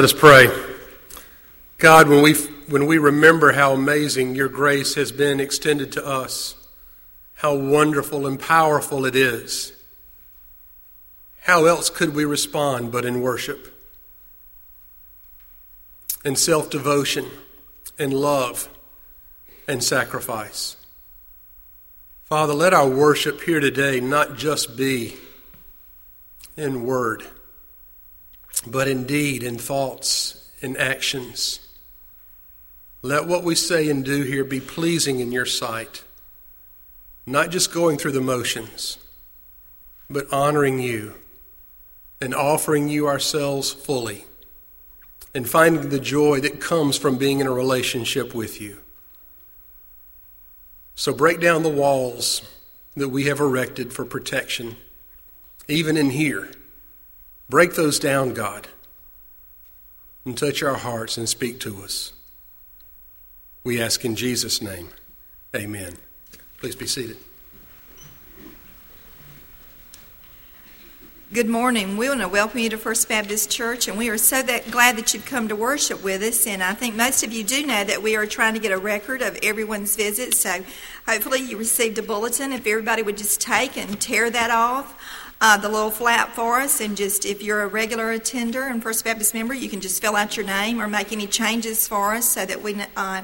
Let us pray. God, when we, when we remember how amazing your grace has been extended to us, how wonderful and powerful it is, how else could we respond but in worship and self devotion and love and sacrifice? Father, let our worship here today not just be in word but in deed, in thoughts, in actions. Let what we say and do here be pleasing in your sight, not just going through the motions, but honoring you and offering you ourselves fully and finding the joy that comes from being in a relationship with you. So break down the walls that we have erected for protection, even in here Break those down, God, and touch our hearts and speak to us. We ask in Jesus' name. Amen. Please be seated. Good morning. We want to welcome you to First Baptist Church, and we are so that glad that you've come to worship with us. And I think most of you do know that we are trying to get a record of everyone's visit. So hopefully you received a bulletin. If everybody would just take and tear that off uh, the little flap for us, and just if you're a regular attender and First Baptist member, you can just fill out your name or make any changes for us so that we uh,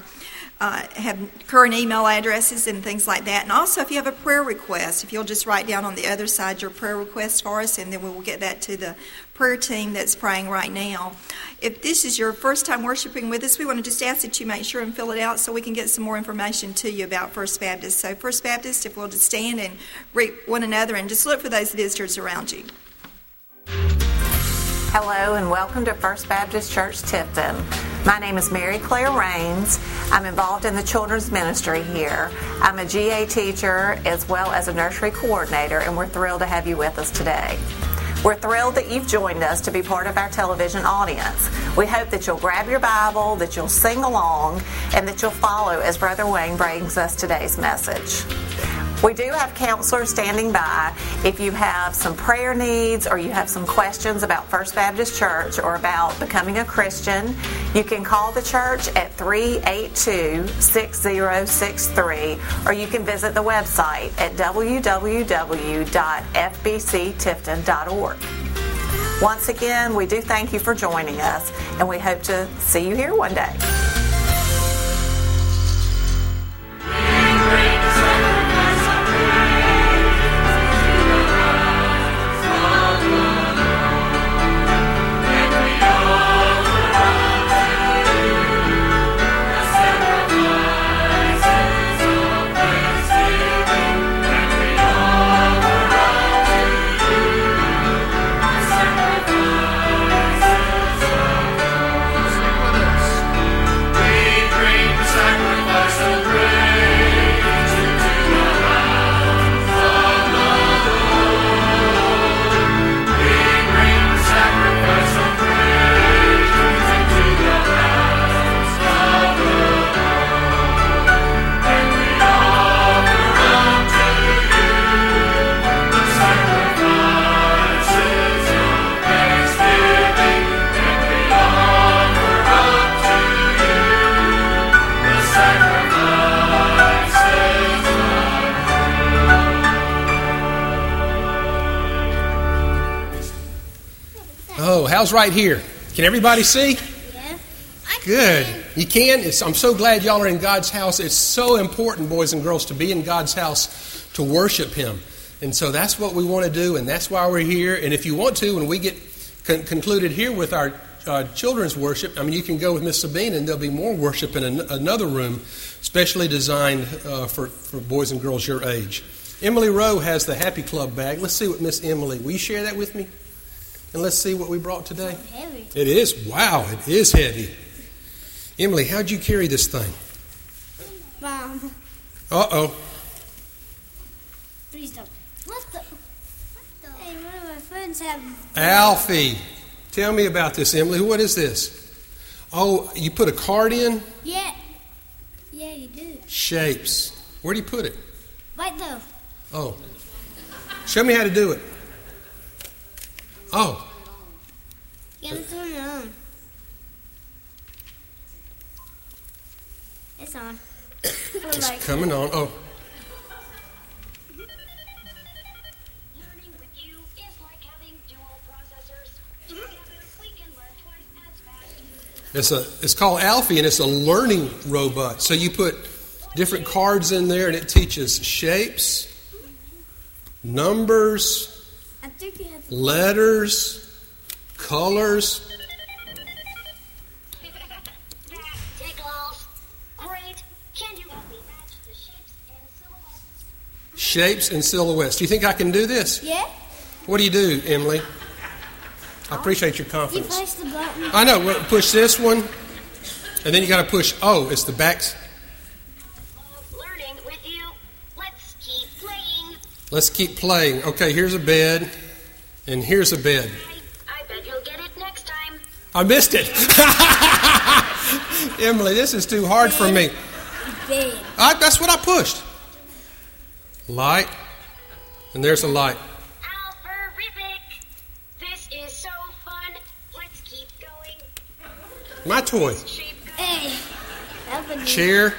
uh, have current email addresses and things like that. And also, if you have a prayer request, if you'll just write down on the other side your prayer request for us, and then we will get that to the prayer team that's praying right now. If this is your first time worshiping with us, we want to just ask that you make sure and fill it out so we can get some more information to you about First Baptist. So, First Baptist, if we'll just stand and greet one another and just look for those visitors around you. Hello and welcome to First Baptist Church Tifton. My name is Mary Claire Rains. I'm involved in the children's ministry here. I'm a GA teacher as well as a nursery coordinator, and we're thrilled to have you with us today. We're thrilled that you've joined us to be part of our television audience. We hope that you'll grab your Bible, that you'll sing along, and that you'll follow as Brother Wayne brings us today's message. We do have counselors standing by. If you have some prayer needs or you have some questions about First Baptist Church or about becoming a Christian, you can call the church at 382 6063 or you can visit the website at www.fbctifton.org. Once again, we do thank you for joining us and we hope to see you here one day. Right here? Can everybody see? Yeah. Good. You can? It's, I'm so glad y'all are in God's house. It's so important, boys and girls, to be in God's house to worship Him. And so that's what we want to do, and that's why we're here. And if you want to, when we get con- concluded here with our uh, children's worship, I mean, you can go with Miss Sabine, and there'll be more worship in an- another room, specially designed uh, for, for boys and girls your age. Emily Rowe has the Happy Club bag. Let's see what Miss Emily. Will you share that with me? And let's see what we brought today. It is. Wow, it is heavy. Emily, how'd you carry this thing? Mom. Uh oh. Please don't. What the? What the? Hey, one of my friends have. Alfie, tell me about this, Emily. What is this? Oh, you put a card in? Yeah. Yeah, you do. Shapes. Where do you put it? Right there. Oh. Show me how to do it. Oh, it's on. it's like coming on. Oh. It's a it's called Alfie and it's a learning robot. So you put different cards in there and it teaches shapes, numbers, letters colors. Tickles. Great. Can you help me match the shapes and silhouettes? Shapes and silhouettes. Do you think I can do this? Yeah? What do you do, Emily? I oh, appreciate your confidence. You push the button. I know. Push this one, and then you got to push. Oh, it's the backs. Uh, learning with you. Let's keep playing. Let's keep playing. Okay, here's a bed, and here's a bed. I, I bet you'll get it next time. I missed it. Emily, this is too hard for me. I, that's what I pushed. Light, and there's a light. Alpharific. This is so fun. Let's keep going. My toy. Shape Hey. Open Chair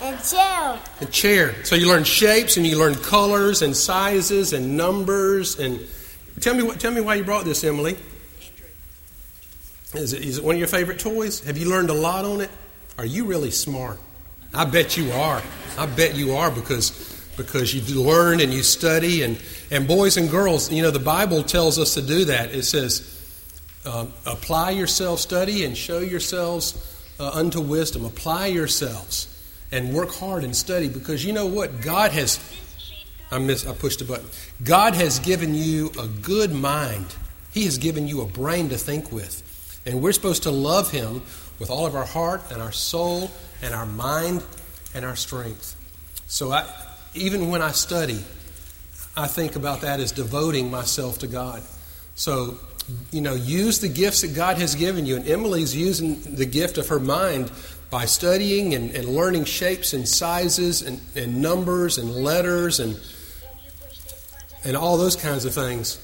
And chill. and chair. So you learn shapes and you learn colors and sizes and numbers and tell me what tell me why you brought this, Emily. Is it, is it one of your favorite toys? Have you learned a lot on it? Are you really smart? I bet you are. I bet you are because because you learn and you study and and boys and girls, you know the Bible tells us to do that. It says um, apply yourself, study, and show yourselves uh, unto wisdom. Apply yourselves and work hard and study because you know what? God has. I miss. I pushed a button. God has given you a good mind. He has given you a brain to think with, and we're supposed to love Him with all of our heart and our soul and our mind and our strength. So I, even when I study, I think about that as devoting myself to God. So, you know, use the gifts that God has given you. And Emily's using the gift of her mind by studying and, and learning shapes and sizes and, and numbers and letters and, and all those kinds of things.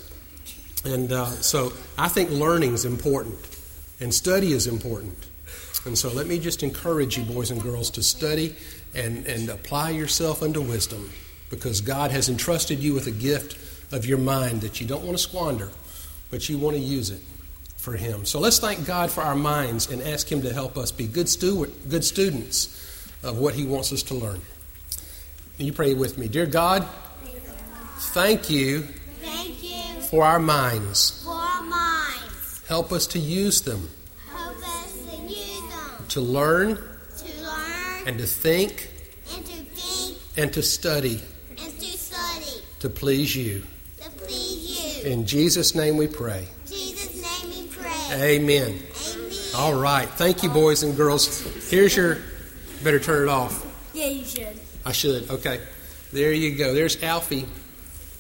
And uh, so I think learning is important and study is important. And so let me just encourage you, boys and girls, to study and, and apply yourself unto wisdom because God has entrusted you with a gift of your mind that you don't want to squander, but you want to use it for Him. So let's thank God for our minds and ask Him to help us be good, steward, good students of what He wants us to learn. And you pray with me. Dear God, thank you Thank you for our minds. For our minds. Help us to use them Help us to use them to learn to learn and to think and to think and to study and to study to please you. to please you. In Jesus' name we pray. Jesus' name we pray. Amen. Amen. All right. Thank you, boys and girls. Here's your. Better turn it off. Yeah, you should. I should. Okay. There you go. There's Alfie.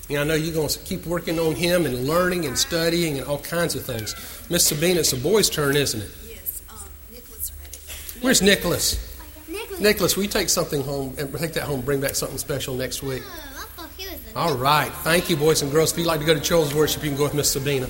And I know you're going to keep working on him and learning and studying and all kinds of things. Miss Sabina, it's a boy's turn, isn't it? Yes, um, Nicholas read. Where's Nicholas? Nicholas. Nicholas, will you take something home and take that home bring back something special next week? Oh, I thought he was a All right. Thank you, boys and girls. If you'd like to go to children's worship, you can go with Miss Sabina.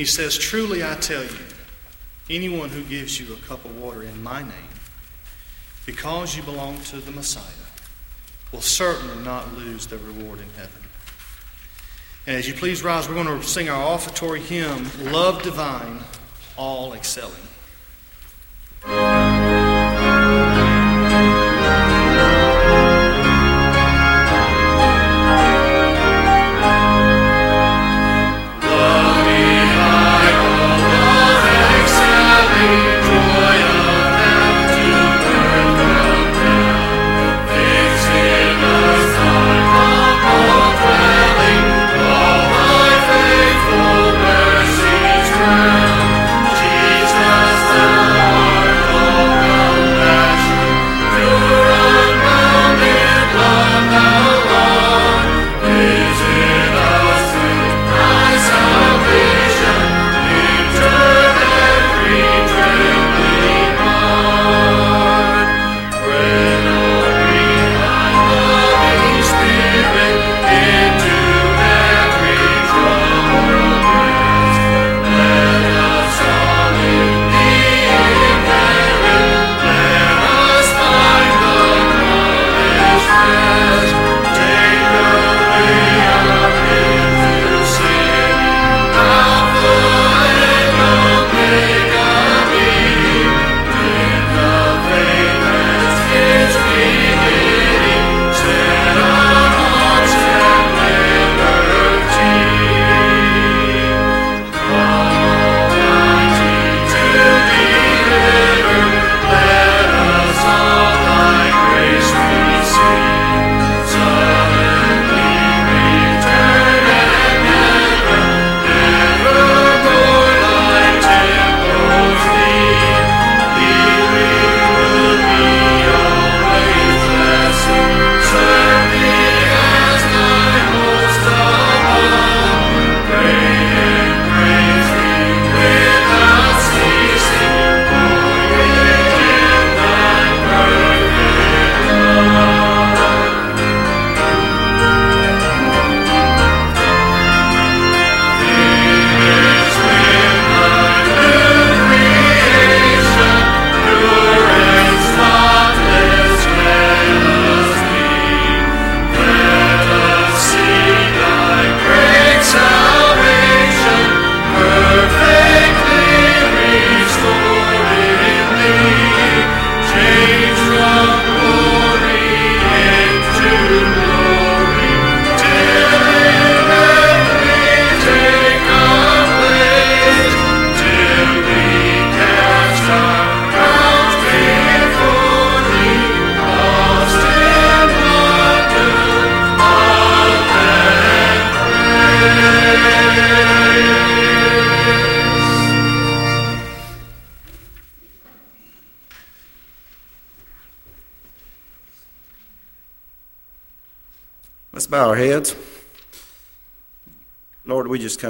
He says, Truly I tell you, anyone who gives you a cup of water in my name, because you belong to the Messiah, will certainly not lose their reward in heaven. And as you please rise, we're going to sing our offertory hymn, Love Divine, All Excelling.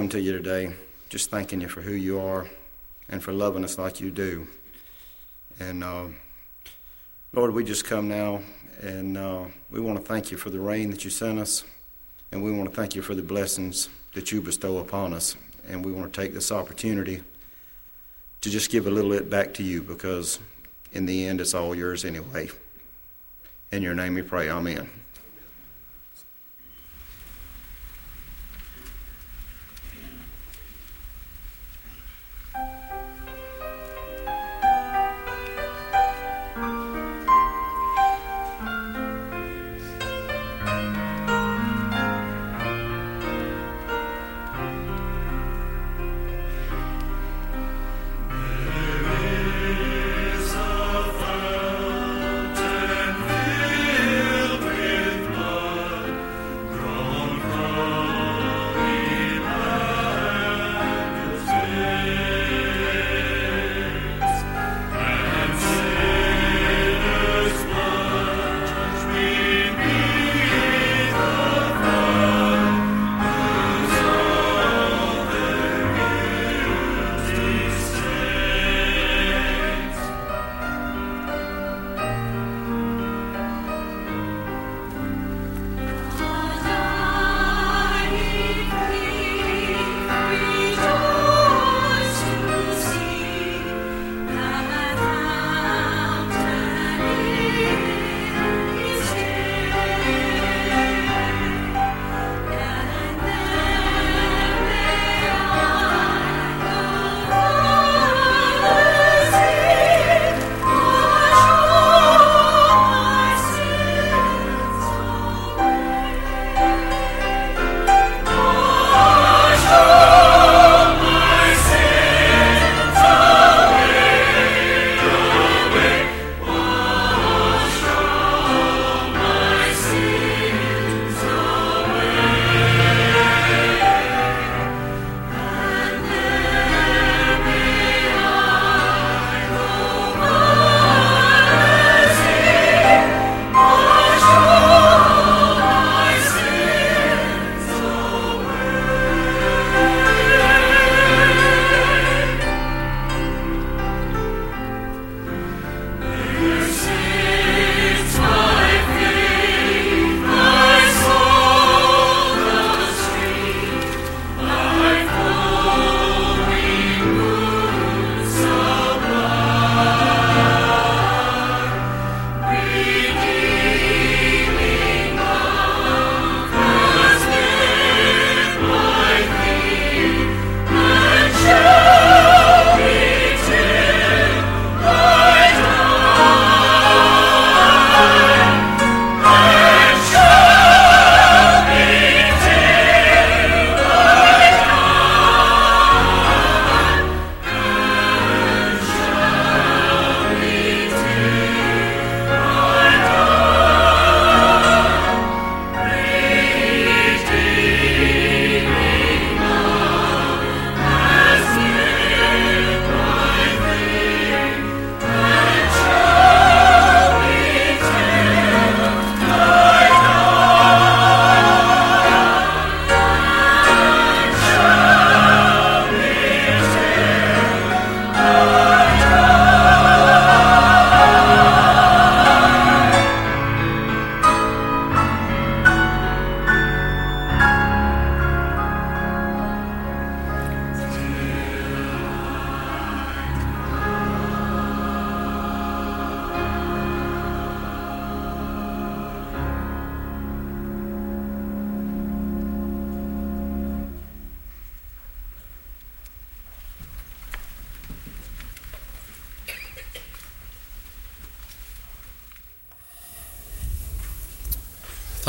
Come to you today, just thanking you for who you are and for loving us like you do. And uh, Lord, we just come now and uh, we want to thank you for the rain that you sent us, and we want to thank you for the blessings that you bestow upon us. And we want to take this opportunity to just give a little bit back to you because in the end, it's all yours anyway. In your name we pray. Amen.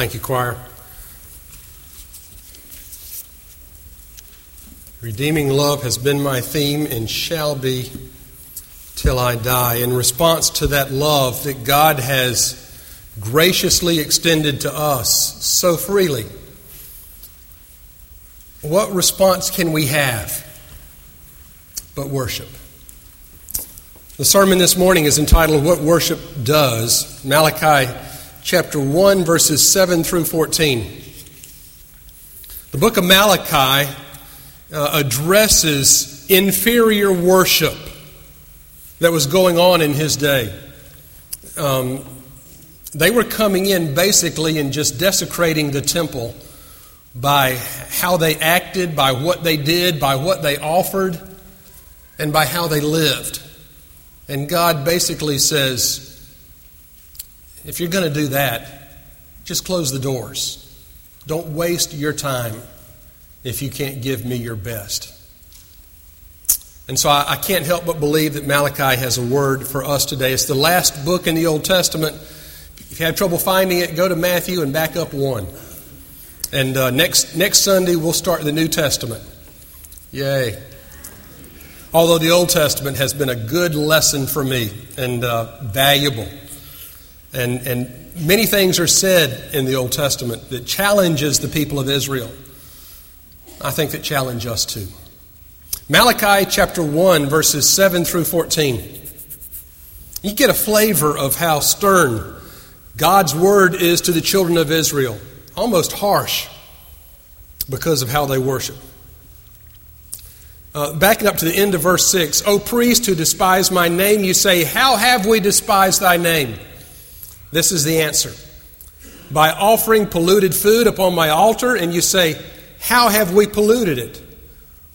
Thank you, choir. Redeeming love has been my theme and shall be till I die. In response to that love that God has graciously extended to us so freely, what response can we have but worship? The sermon this morning is entitled What Worship Does, Malachi chapter 1, verses 7 through 14. The book of Malachi uh, addresses inferior worship that was going on in his day. Um, they were coming in basically and just desecrating the temple by how they acted, by what they did, by what they offered, and by how they lived. And God basically says, if you're going to do that, just close the doors. Don't waste your time if you can't give me your best. And so I, I, can't help but believe that Malachi has a word for us today. It's the last book in the Old Testament. If you have trouble finding it, go to Matthew and back up one. And uh, next, next Sunday, we'll start the New Testament. Yay. Although the Old Testament has been a good lesson for me and uh, valuable. And, and many things are said in the Old Testament that challenges the people of Israel. I think that challenge us too. Malachi chapter 1, verses 7 through 14. You get a flavor of how stern God's word is to the children of Israel, almost harsh because of how they worship. Uh, backing up to the end of verse 6 O priest who despise my name, you say, How have we despised thy name? This is the answer. By offering polluted food upon my altar, and you say, How have we polluted it?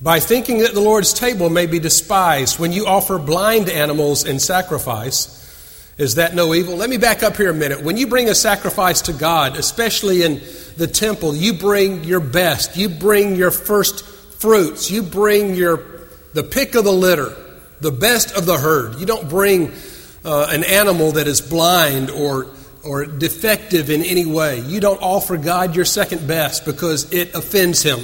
By thinking that the Lord's table may be despised when you offer blind animals in sacrifice. Is that no evil? Let me back up here a minute. When you bring a sacrifice to God, especially in the temple, you bring your best. You bring your first fruits. You bring your the pick of the litter, the best of the herd. You don't bring uh, an animal that is blind or, or defective in any way. You don't offer God your second best because it offends him.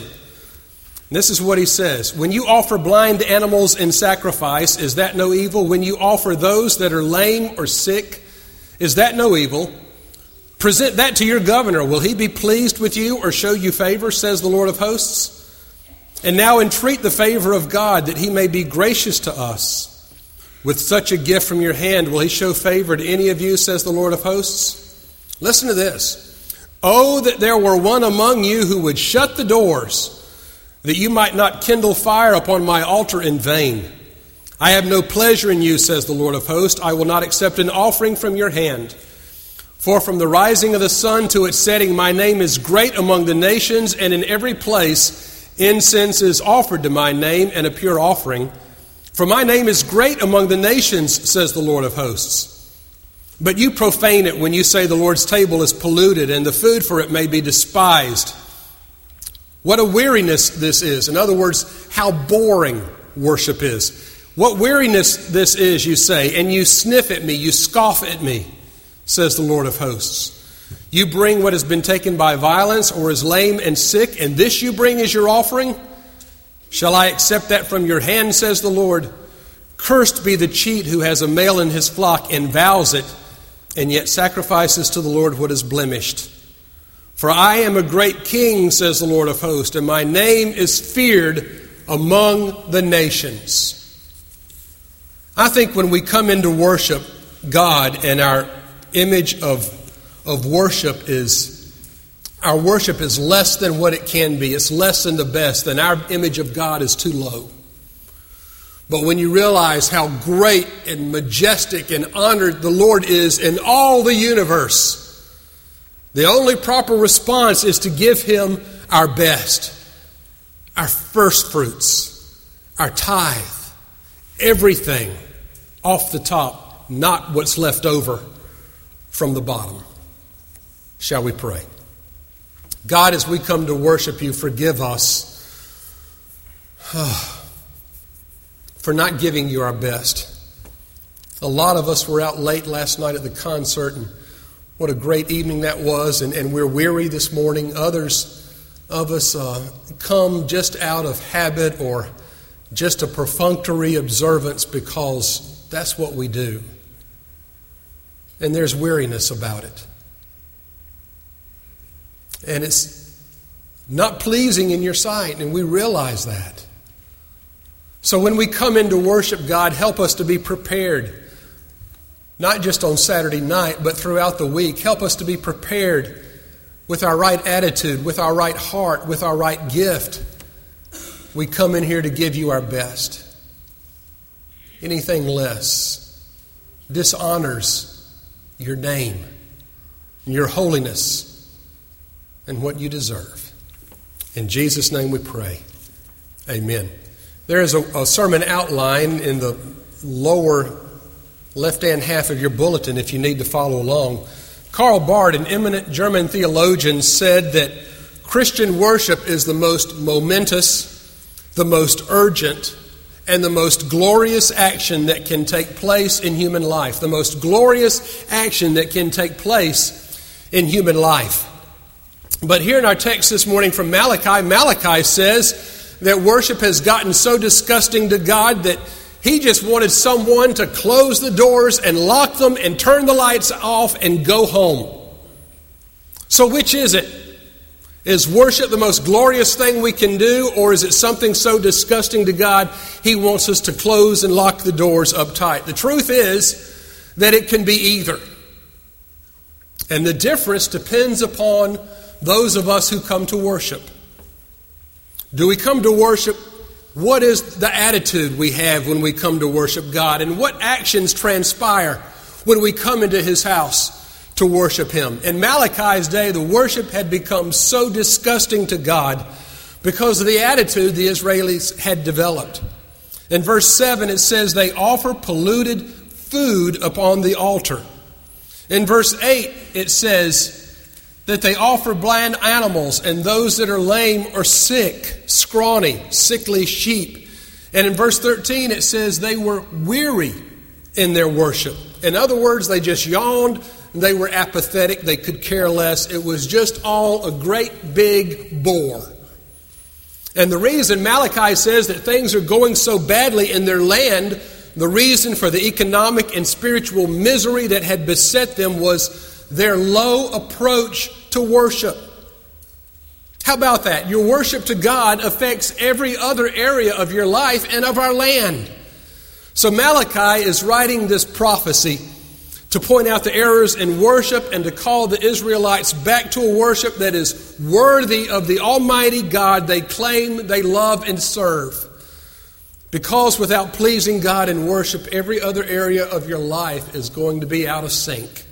This is what he says When you offer blind animals in sacrifice, is that no evil? When you offer those that are lame or sick, is that no evil? Present that to your governor. Will he be pleased with you or show you favor, says the Lord of hosts? And now entreat the favor of God that he may be gracious to us. With such a gift from your hand, will he show favor to any of you, says the Lord of hosts? Listen to this. Oh, that there were one among you who would shut the doors, that you might not kindle fire upon my altar in vain. I have no pleasure in you, says the Lord of hosts. I will not accept an offering from your hand. For from the rising of the sun to its setting, my name is great among the nations, and in every place incense is offered to my name and a pure offering. For my name is great among the nations, says the Lord of hosts. But you profane it when you say the Lord's table is polluted and the food for it may be despised. What a weariness this is. In other words, how boring worship is. What weariness this is, you say, and you sniff at me, you scoff at me, says the Lord of hosts. You bring what has been taken by violence or is lame and sick, and this you bring as your offering? Shall I accept that from your hand, says the Lord? Cursed be the cheat who has a male in his flock and vows it, and yet sacrifices to the Lord what is blemished. For I am a great king, says the Lord of hosts, and my name is feared among the nations. I think when we come into worship God and our image of, of worship is our worship is less than what it can be. It's less than the best, and our image of God is too low. But when you realize how great and majestic and honored the Lord is in all the universe, the only proper response is to give Him our best, our first fruits, our tithe, everything off the top, not what's left over from the bottom. Shall we pray? God, as we come to worship you, forgive us for not giving you our best. A lot of us were out late last night at the concert, and What a great evening that was, and, and we're weary this morning. Others of us uh, come just out of habit or just a perfunctory observance because that's what we do. And there's weariness about it. And it's not pleasing in your sight, and we realize that. So when we come into worship, God, help us to be prepared not just on Saturday night, but throughout the week. Help us to be prepared with our right attitude, with our right heart, with our right gift. We come in here to give you our best. Anything less dishonors your name, and your holiness, and what you deserve. In Jesus' name we pray. Amen. There is a, a sermon outline in the lower left hand half of your bulletin if you need to follow along. Karl Barth, an eminent German theologian, said that Christian worship is the most momentous, the most urgent, and the most glorious action that can take place in human life. The most glorious action that can take place in human life. But here in our text this morning from Malachi, Malachi says that worship has gotten so disgusting to God that he just wanted someone to close the doors and lock them and turn the lights off and go home. So, which is it? Is worship the most glorious thing we can do, or is it something so disgusting to God He wants us to close and lock the doors up tight? The truth is that it can be either. And the difference depends upon those of us who come to worship. Do we come to worship what is the attitude we have when we come to worship God? And what actions transpire when we come into His house to worship Him? In Malachi's day, the worship had become so disgusting to God because of the attitude the Israelis had developed. In verse 7, it says, They offer polluted food upon the altar. In verse 8, it says, that they offer blind animals and those that are lame or sick, scrawny, sickly sheep. And in verse 13, it says they were weary in their worship. In other words, they just yawned, they were apathetic, they could care less. It was just all a great big bore. And the reason Malachi says that things are going so badly in their land, the reason for the economic and spiritual misery that had beset them was their low approach to worship. How about that? Your worship to God affects every other area of your life and of our land. So Malachi is writing this prophecy to point out the errors in worship and to call the Israelites back to a worship that is worthy of the Almighty God they claim they love and serve. Because without pleasing God in worship, every other area of your life is going to be out of sync.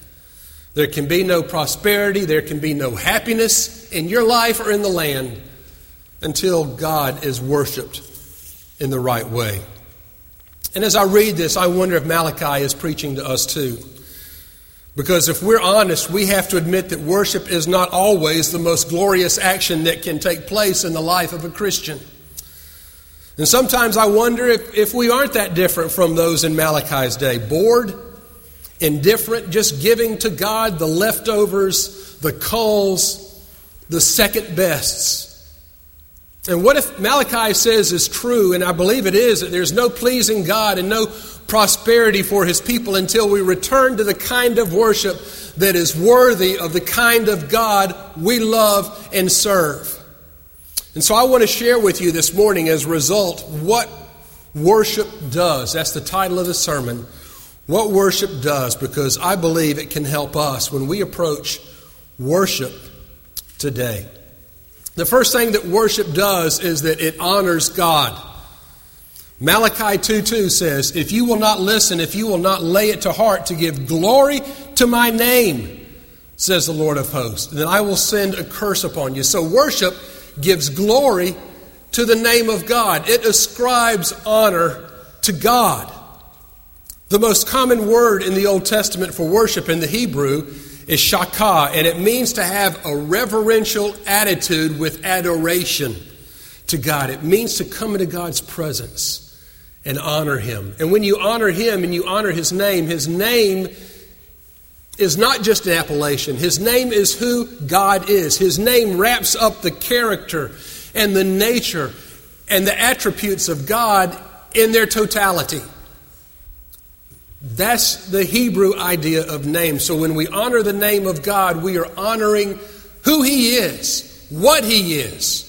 There can be no prosperity, there can be no happiness in your life or in the land until God is worshiped in the right way. And as I read this, I wonder if Malachi is preaching to us too. Because if we're honest, we have to admit that worship is not always the most glorious action that can take place in the life of a Christian. And sometimes I wonder if, if we aren't that different from those in Malachi's day bored, indifferent, just giving to God the leftovers, the calls, the second bests. And what if Malachi says is true, and I believe it is, that there's no pleasing God and no prosperity for his people until we return to the kind of worship that is worthy of the kind of God we love and serve. And so I want to share with you this morning, as a result, what worship does. That's the title of the sermon what worship does because I believe it can help us when we approach worship today. The first thing that worship does is that it honors God. Malachi 2 2 says, If you will not listen, if you will not lay it to heart to give glory to my name, says the Lord of hosts, then I will send a curse upon you. So worship gives glory to the name of God, it ascribes honor to God. The most common word in the Old Testament for worship in the Hebrew is shakah, and it means to have a reverential attitude with adoration to God. It means to come into God's presence and honor Him. And when you honor Him and you honor His name, His name is not just an appellation. His name is who God is. His name wraps up the character and the nature and the attributes of God in their totality. That's the Hebrew idea of name. So when we honor the name of God, we are honoring who He is, what He is,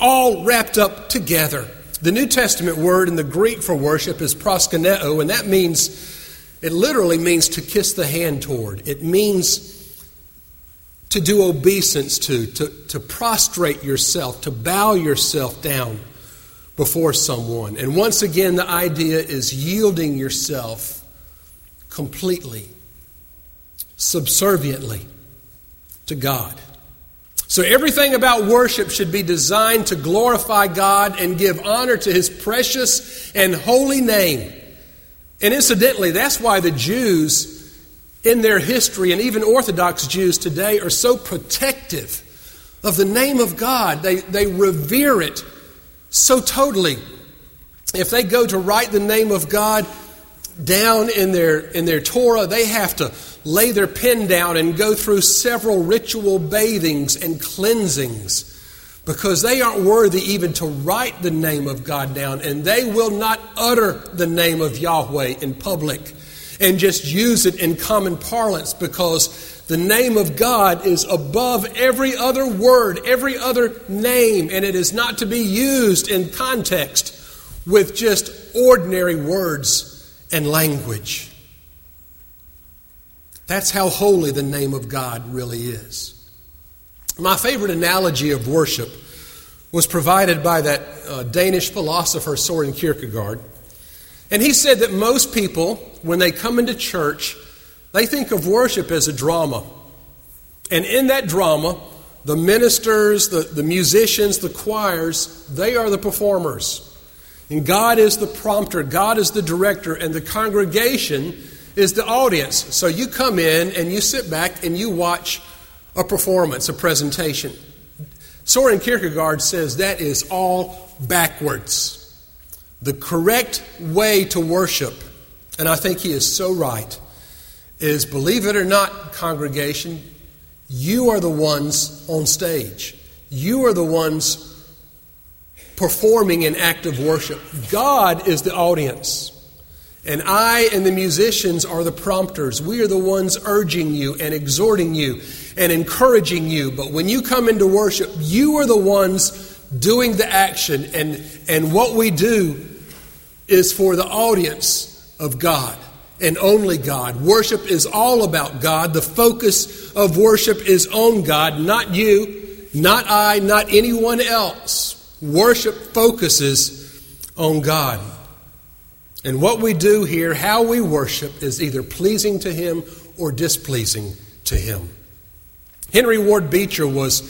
all wrapped up together. The New Testament word in the Greek for worship is proskuneo, and that means, it literally means to kiss the hand toward. It means to do obeisance to, to, to prostrate yourself, to bow yourself down before someone. And once again, the idea is yielding yourself completely, subserviently to God. So, everything about worship should be designed to glorify God and give honor to His precious and holy name. And incidentally, that's why the Jews in their history, and even Orthodox Jews today, are so protective of the name of God. They, they revere it so totally. If they go to write the name of God, down in their, in their Torah, they have to lay their pen down and go through several ritual bathings and cleansings because they aren't worthy even to write the name of God down, and they will not utter the name of Yahweh in public and just use it in common parlance because the name of God is above every other word, every other name, and it is not to be used in context with just ordinary words and language. That's how holy the name of God really is. My favorite analogy of worship was provided by that uh, Danish philosopher Soren Kierkegaard. And he said that most people, when they come into church, they think of worship as a drama. And in that drama, the ministers, the, the musicians, the choirs, they are the performers. And God is the prompter, God is the director, and the congregation is the audience. So you come in and you sit back and you watch a performance, a presentation. Soren Kierkegaard says that is all backwards. The correct way to worship, and I think he is so right, is believe it or not, congregation, you are the ones on stage. You are the ones performing an act of worship. God is the audience. And I and the musicians are the prompters. We are the ones urging you and exhorting you and encouraging you. But when you come into worship, you are the ones doing the action. And, and what we do is for the audience of God and only God. Worship is all about God. The focus of worship is on God, not you, not I, not anyone else. Worship focuses on God. And what we do here, how we worship, is either pleasing to Him or displeasing to Him. Henry Ward Beecher was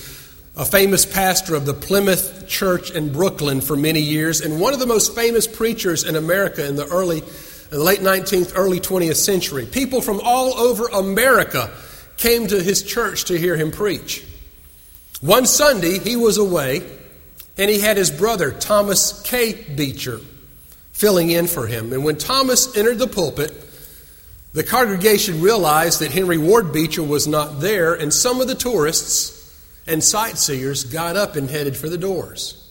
a famous pastor of the Plymouth Church in Brooklyn for many years, and one of the most famous preachers in America in the early, in the late 19th, early 20th century. People from all over America came to his church to hear him preach. One Sunday, he was away and he had his brother, Thomas K. Beecher, filling in for him. And when Thomas entered the pulpit, the congregation realized that Henry Ward Beecher was not there, and some of the tourists and sightseers got up and headed for the doors.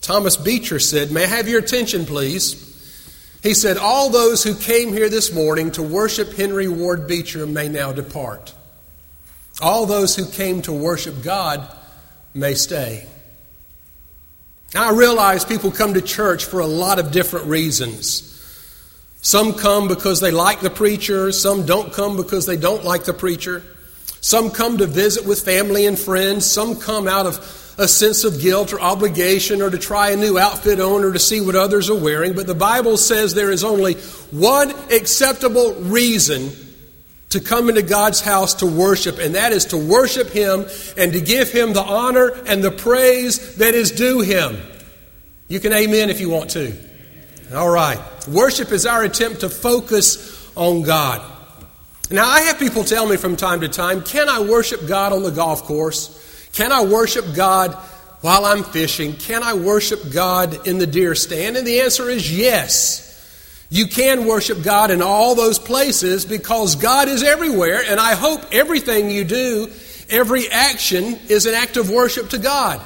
Thomas Beecher said, May I have your attention, please? He said, All those who came here this morning to worship Henry Ward Beecher may now depart. All those who came to worship God may stay. Now, I realize people come to church for a lot of different reasons. Some come because they like the preacher, some don't come because they don't like the preacher. Some come to visit with family and friends, some come out of a sense of guilt or obligation or to try a new outfit on or to see what others are wearing. But the Bible says there is only one acceptable reason to come into God's house to worship, and that is to worship Him and to give Him the honor and the praise that is due Him. You can amen if you want to. All right. Worship is our attempt to focus on God. Now, I have people tell me from time to time, can I worship God on the golf course? Can I worship God while I'm fishing? Can I worship God in the deer stand? And the answer is yes. You can worship God in all those places because God is everywhere, and I hope everything you do, every action, is an act of worship to God.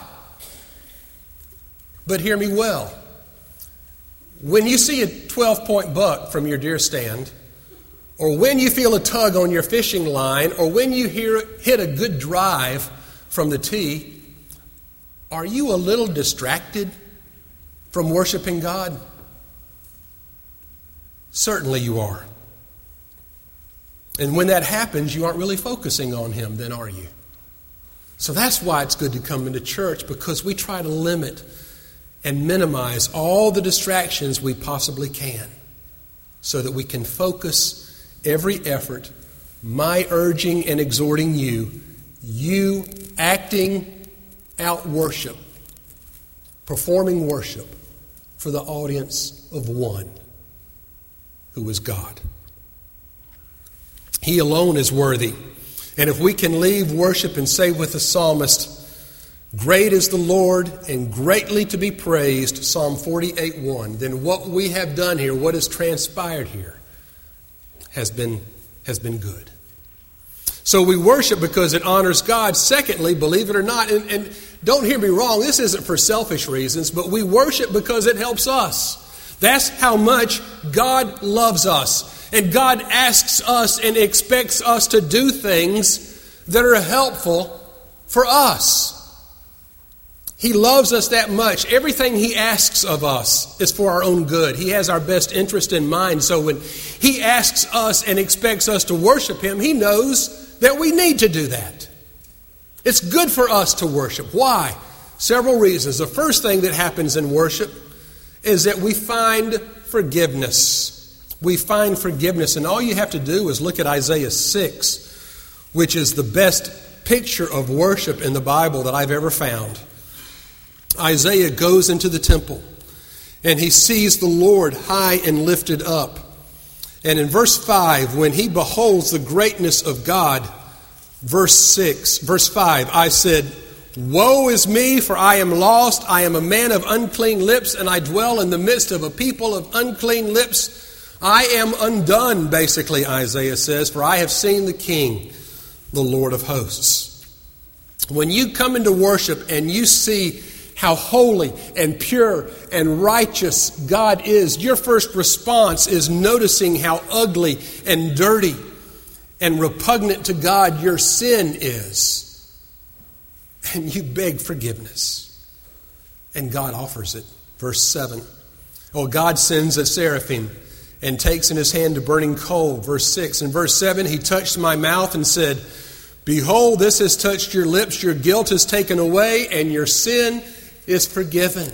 But hear me well. When you see a 12 point buck from your deer stand, or when you feel a tug on your fishing line, or when you hear, hit a good drive from the tee, are you a little distracted from worshiping God? Certainly you are. And when that happens, you aren't really focusing on Him, then are you? So that's why it's good to come into church because we try to limit and minimize all the distractions we possibly can so that we can focus every effort, my urging and exhorting you, you acting out worship, performing worship for the audience of one who is God. He alone is worthy. And if we can leave worship and say with the psalmist, Great is the Lord and greatly to be praised, Psalm 48 1, then what we have done here, what has transpired here, has been, has been good. So we worship because it honors God. Secondly, believe it or not, and, and don't hear me wrong, this isn't for selfish reasons, but we worship because it helps us. That's how much God loves us. And God asks us and expects us to do things that are helpful for us. He loves us that much. Everything He asks of us is for our own good. He has our best interest in mind. So when He asks us and expects us to worship Him, He knows that we need to do that. It's good for us to worship. Why? Several reasons. The first thing that happens in worship is that we find forgiveness. We find forgiveness, and all you have to do is look at Isaiah 6, which is the best picture of worship in the Bible that I've ever found. Isaiah goes into the temple and he sees the Lord high and lifted up. And in verse 5, when he beholds the greatness of God, verse 6, verse 5, I said, Woe is me, for I am lost. I am a man of unclean lips, and I dwell in the midst of a people of unclean lips. I am undone, basically, Isaiah says, for I have seen the King, the Lord of hosts. When you come into worship and you see how holy and pure and righteous God is, your first response is noticing how ugly and dirty and repugnant to God your sin is and you beg forgiveness. And God offers it. Verse 7. Oh, God sends a seraphim and takes in his hand a burning coal. Verse 6. In verse 7, he touched my mouth and said, Behold, this has touched your lips, your guilt is taken away, and your sin is forgiven.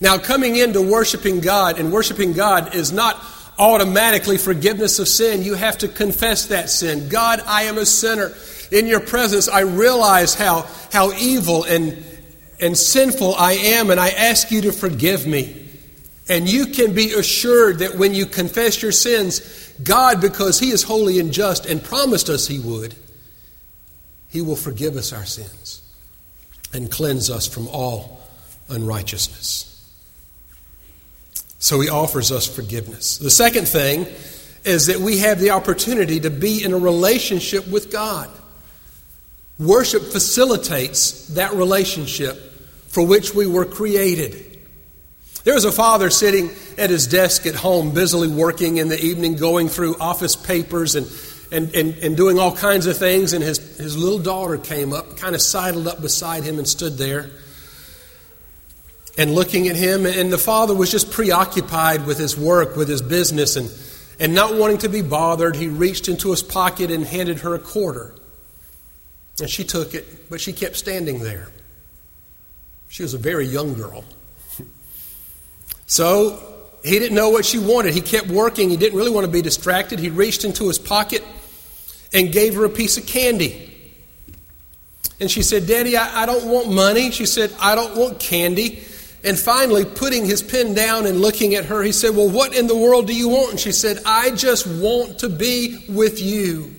Now, coming into worshiping God, and worshiping God is not automatically forgiveness of sin. You have to confess that sin. God, I am a sinner in your presence, I realize how, how evil and, and sinful I am, and I ask you to forgive me. And you can be assured that when you confess your sins, God, because He is holy and just and promised us He would, He will forgive us our sins and cleanse us from all unrighteousness. So He offers us forgiveness. The second thing is that we have the opportunity to be in a relationship with God. Worship facilitates that relationship for which we were created. There was a father sitting at his desk at home, busily working in the evening, going through office papers and, and, and, and doing all kinds of things, and his, his little daughter came up, kind of sidled up beside him and stood there and looking at him. And the father was just preoccupied with his work, with his business, and, and not wanting to be bothered. He reached into his pocket and handed her a quarter. And she took it, but she kept standing there. She was a very young girl. so he didn't know what she wanted. He kept working. He didn't really want to be distracted. He reached into his pocket and gave her a piece of candy. And she said, Daddy, I, I don't want money. She said, I don't want candy. And finally, putting his pen down and looking at her, he said, Well, what in the world do you want? And she said, I just want to be with you.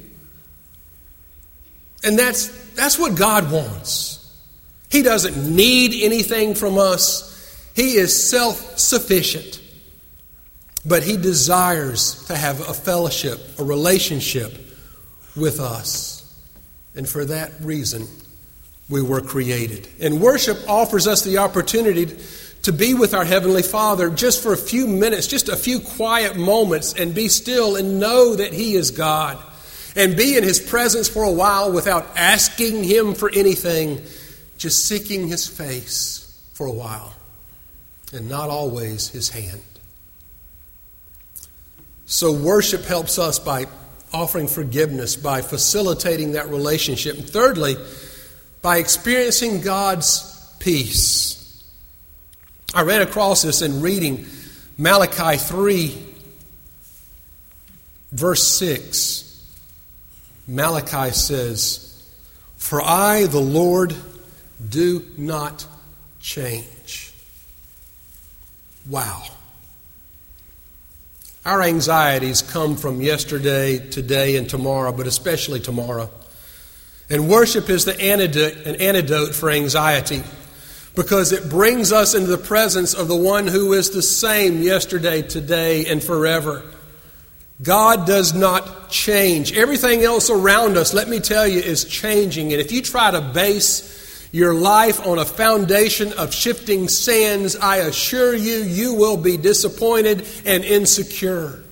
And that's, that's what God wants. He doesn't need anything from us, He is self sufficient. but He desires to have a fellowship, a relationship with us. And for that reason, we were created. And worship offers us the opportunity to be with our Heavenly Father just for a few minutes, just a few quiet moments, and be still and know that He is God. And be in His presence for a while without asking Him for anything, just seeking His face for a while, and not always His hand. So, worship helps us by offering forgiveness, by facilitating that relationship. And thirdly, by experiencing God's peace. I ran across this in reading Malachi 3, verse 6. Malachi says, For I, the Lord, do not change. Wow. Our anxieties come from yesterday, today, and tomorrow, but especially tomorrow. And worship is the antidote, an antidote for anxiety because it brings us into the presence of the one who is the same yesterday, today, and forever. God does not change. Everything else around us, let me tell you, is changing. And if you try to base your life on a foundation of shifting sands, I assure you, you will be disappointed and insecure.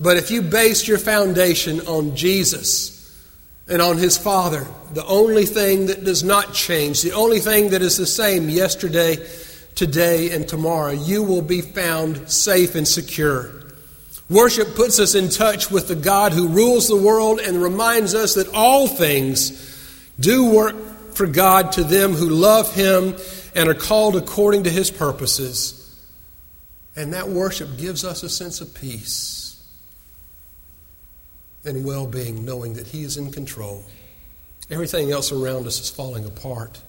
But if you base your foundation on Jesus and on His Father, the only thing that does not change, the only thing that is the same yesterday, today, and tomorrow, you will be found safe and secure. Worship puts us in touch with the God who rules the world and reminds us that all things do work for God to them who love Him and are called according to His purposes. And that worship gives us a sense of peace and well being, knowing that He is in control. Everything else around us is falling apart,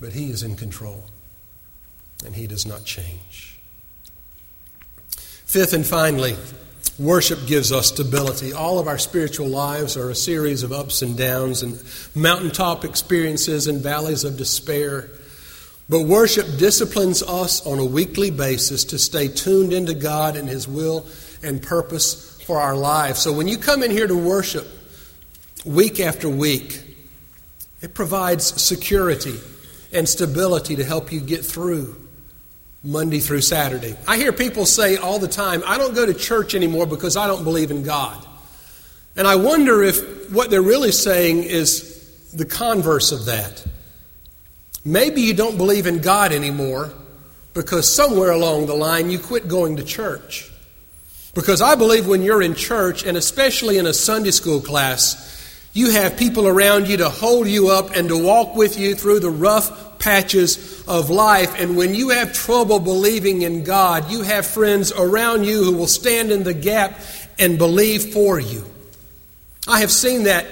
but He is in control and He does not change. Fifth and finally, Worship gives us stability. All of our spiritual lives are a series of ups and downs and mountaintop experiences and valleys of despair. But worship disciplines us on a weekly basis to stay tuned into God and His will and purpose for our lives. So when you come in here to worship week after week, it provides security and stability to help you get through Monday through Saturday. I hear people say all the time, I don't go to church anymore because I don't believe in God. And I wonder if what they're really saying is the converse of that. Maybe you don't believe in God anymore because somewhere along the line you quit going to church. Because I believe when you're in church, and especially in a Sunday school class, you have people around you to hold you up and to walk with you through the rough patches of life. And when you have trouble believing in God, you have friends around you who will stand in the gap and believe for you. I have seen that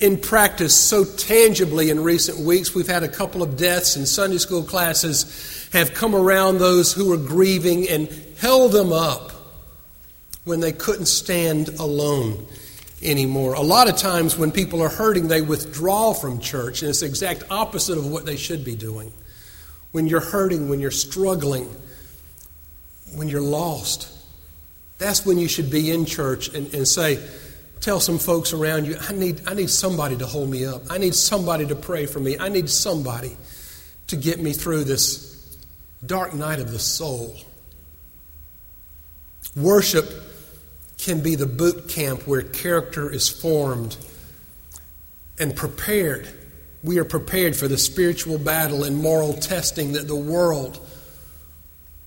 in practice so tangibly in recent weeks. We've had a couple of deaths, and Sunday school classes have come around those who were grieving and held them up when they couldn't stand alone anymore. A lot of times when people are hurting, they withdraw from church, and it's the exact opposite of what they should be doing. When you're hurting, when you're struggling, when you're lost, that's when you should be in church and, and say, tell some folks around you, I need, I need somebody to hold me up. I need somebody to pray for me. I need somebody to get me through this dark night of the soul. Worship can be the boot camp where character is formed and prepared. We are prepared for the spiritual battle and moral testing that the world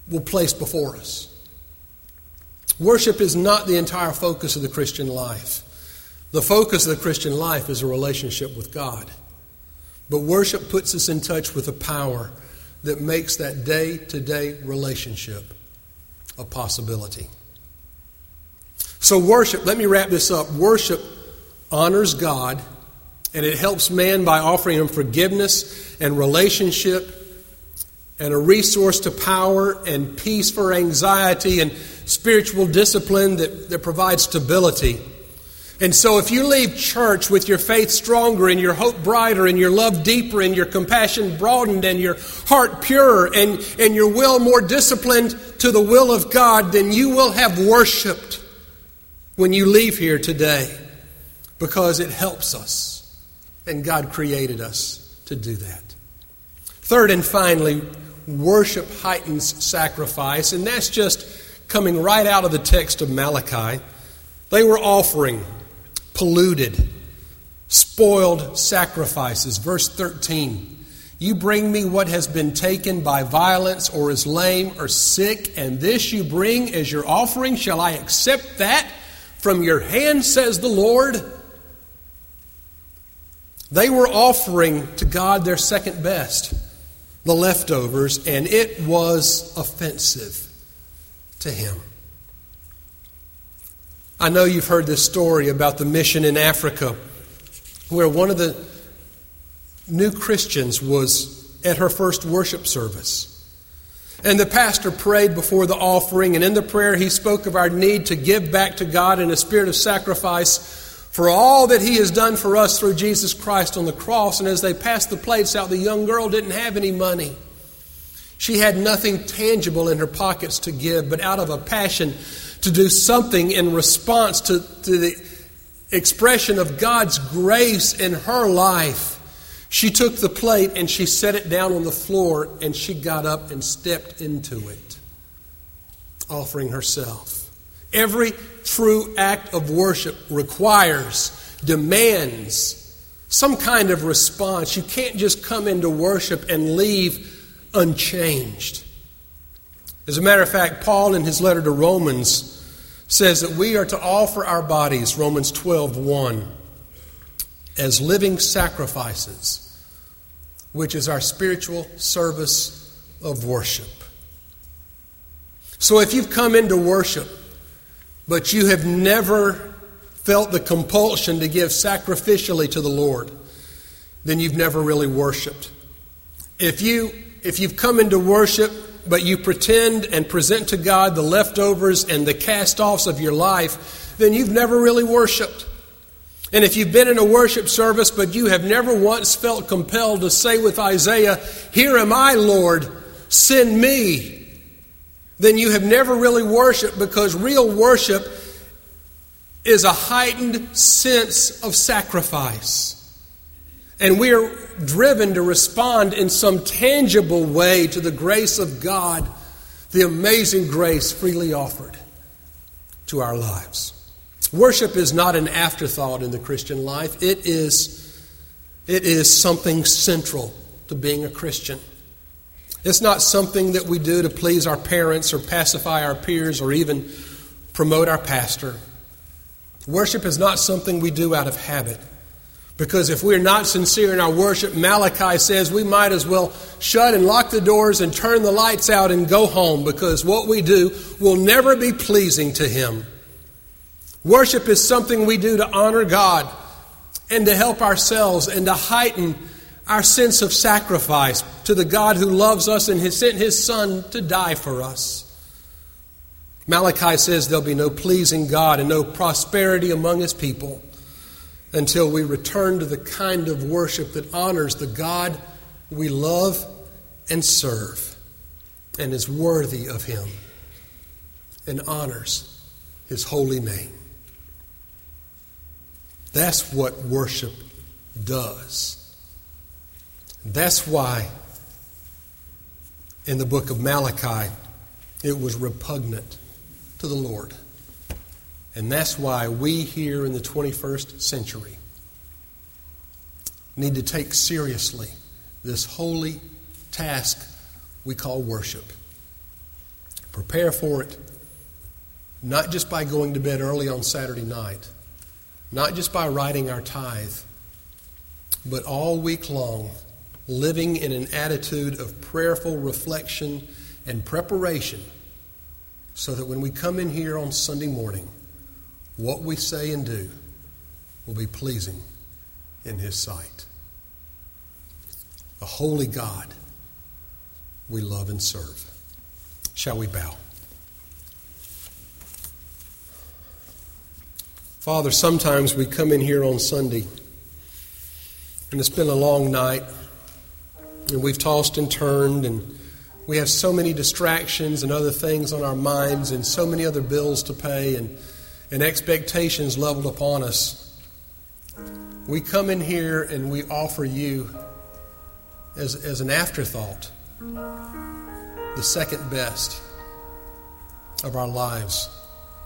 will place before us. Worship is not the entire focus of the Christian life. The focus of the Christian life is a relationship with God. But worship puts us in touch with a power that makes that day to day relationship a possibility. So, worship, let me wrap this up. Worship honors God, and it helps man by offering him forgiveness and relationship and a resource to power and peace for anxiety and spiritual discipline that, that provides stability. And so, if you leave church with your faith stronger and your hope brighter and your love deeper and your compassion broadened and your heart purer and, and your will more disciplined to the will of God, then you will have worshiped when you leave here today because it helps us. And God created us to do that. Third and finally, worship heightens sacrifice, and that's just coming right out of the text of Malachi. They were offering polluted, spoiled sacrifices. Verse 13 You bring me what has been taken by violence, or is lame, or sick, and this you bring as your offering. Shall I accept that from your hand, says the Lord? They were offering to God their second best, the leftovers, and it was offensive to Him. I know you've heard this story about the mission in Africa where one of the new Christians was at her first worship service. And the pastor prayed before the offering, and in the prayer, he spoke of our need to give back to God in a spirit of sacrifice for all that he has done for us through Jesus Christ on the cross. And as they passed the plates out, the young girl didn't have any money. She had nothing tangible in her pockets to give, but out of a passion to do something in response to, to the expression of God's grace in her life, she took the plate and she set it down on the floor and she got up and stepped into it, offering herself. Every true act of worship requires, demands some kind of response. You can't just come into worship and leave unchanged. As a matter of fact, Paul in his letter to Romans says that we are to offer our bodies, Romans 12 1, as living sacrifices, which is our spiritual service of worship. So if you've come into worship, but you have never felt the compulsion to give sacrificially to the Lord, then you've never really worshiped. If you if you've come into worship but you pretend and present to God the leftovers and the cast offs of your life, then you've never really worshiped. And if you've been in a worship service but you have never once felt compelled to say with Isaiah, Here am I, Lord, send me, then you have never really worshiped because real worship is a heightened sense of sacrifice. And we are driven to respond in some tangible way to the grace of God, the amazing grace freely offered to our lives. Worship is not an afterthought in the Christian life, it is, it is something central to being a Christian. It's not something that we do to please our parents or pacify our peers or even promote our pastor. Worship is not something we do out of habit. Because if we're not sincere in our worship, Malachi says we might as well shut and lock the doors and turn the lights out and go home because what we do will never be pleasing to Him. Worship is something we do to honor God and to help ourselves and to heighten our sense of sacrifice to the God who loves us and has sent His Son to die for us. Malachi says there'll be no pleasing God and no prosperity among His people until we return to the kind of worship that honors the God we love and serve and is worthy of Him and honors His holy name. That's what worship does. That's why in the book of Malachi it was repugnant to the Lord. And that's why we here in the 21st century need to take seriously this holy task we call worship. Prepare for it, not just by going to bed early on Saturday night, not just by writing our tithe, but all week long, living in an attitude of prayerful reflection and preparation so that when we come in here on Sunday morning, what we say and do will be pleasing in His sight. A holy God we love and serve. Shall we bow? Father, sometimes we come in here on Sunday and it's been a long night and we've tossed and turned and we have so many distractions and other things on our minds and so many other bills to pay and, and expectations leveled upon us. We come in here and we offer you as, as an afterthought the second best of our lives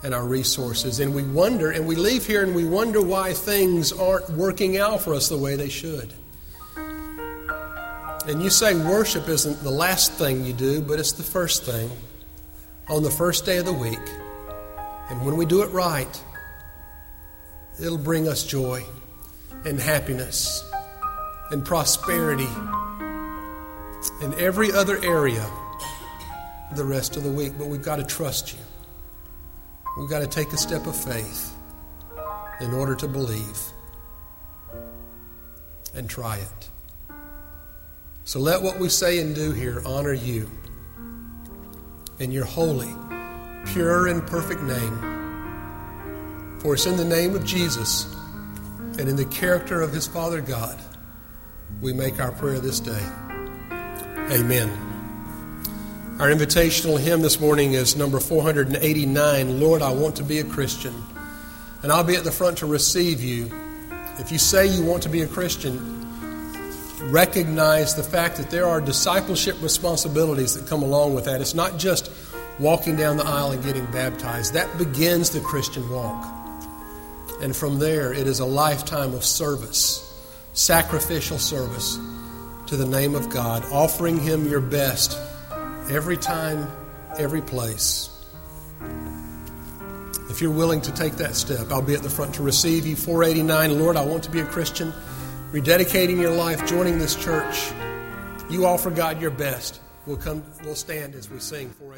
and our resources. And we wonder, and we leave here and we wonder why things aren't working out for us the way they should. And you say worship isn't the last thing you do, but it's the first thing on the first day of the week. And when we do it right, it'll bring us joy and happiness and prosperity and every other area the rest of the week. But we've got to trust you. We've got to take a step of faith in order to believe and try it. So let what we say and do here honor you in your holy, pure, and perfect name. For it's in the name of Jesus and in the character of his Father God we make our prayer this day. Amen. Our invitational hymn this morning is number 489 Lord, I want to be a Christian. And I'll be at the front to receive you. If you say you want to be a Christian, recognize the fact that there are discipleship responsibilities that come along with that. It's not just walking down the aisle and getting baptized, that begins the Christian walk. And from there, it is a lifetime of service, sacrificial service to the name of God, offering Him your best every time, every place. If you're willing to take that step, I'll be at the front to receive you. 489, Lord, I want to be a Christian. Rededicating your life, joining this church. You offer God your best. We'll come, we'll stand as we sing.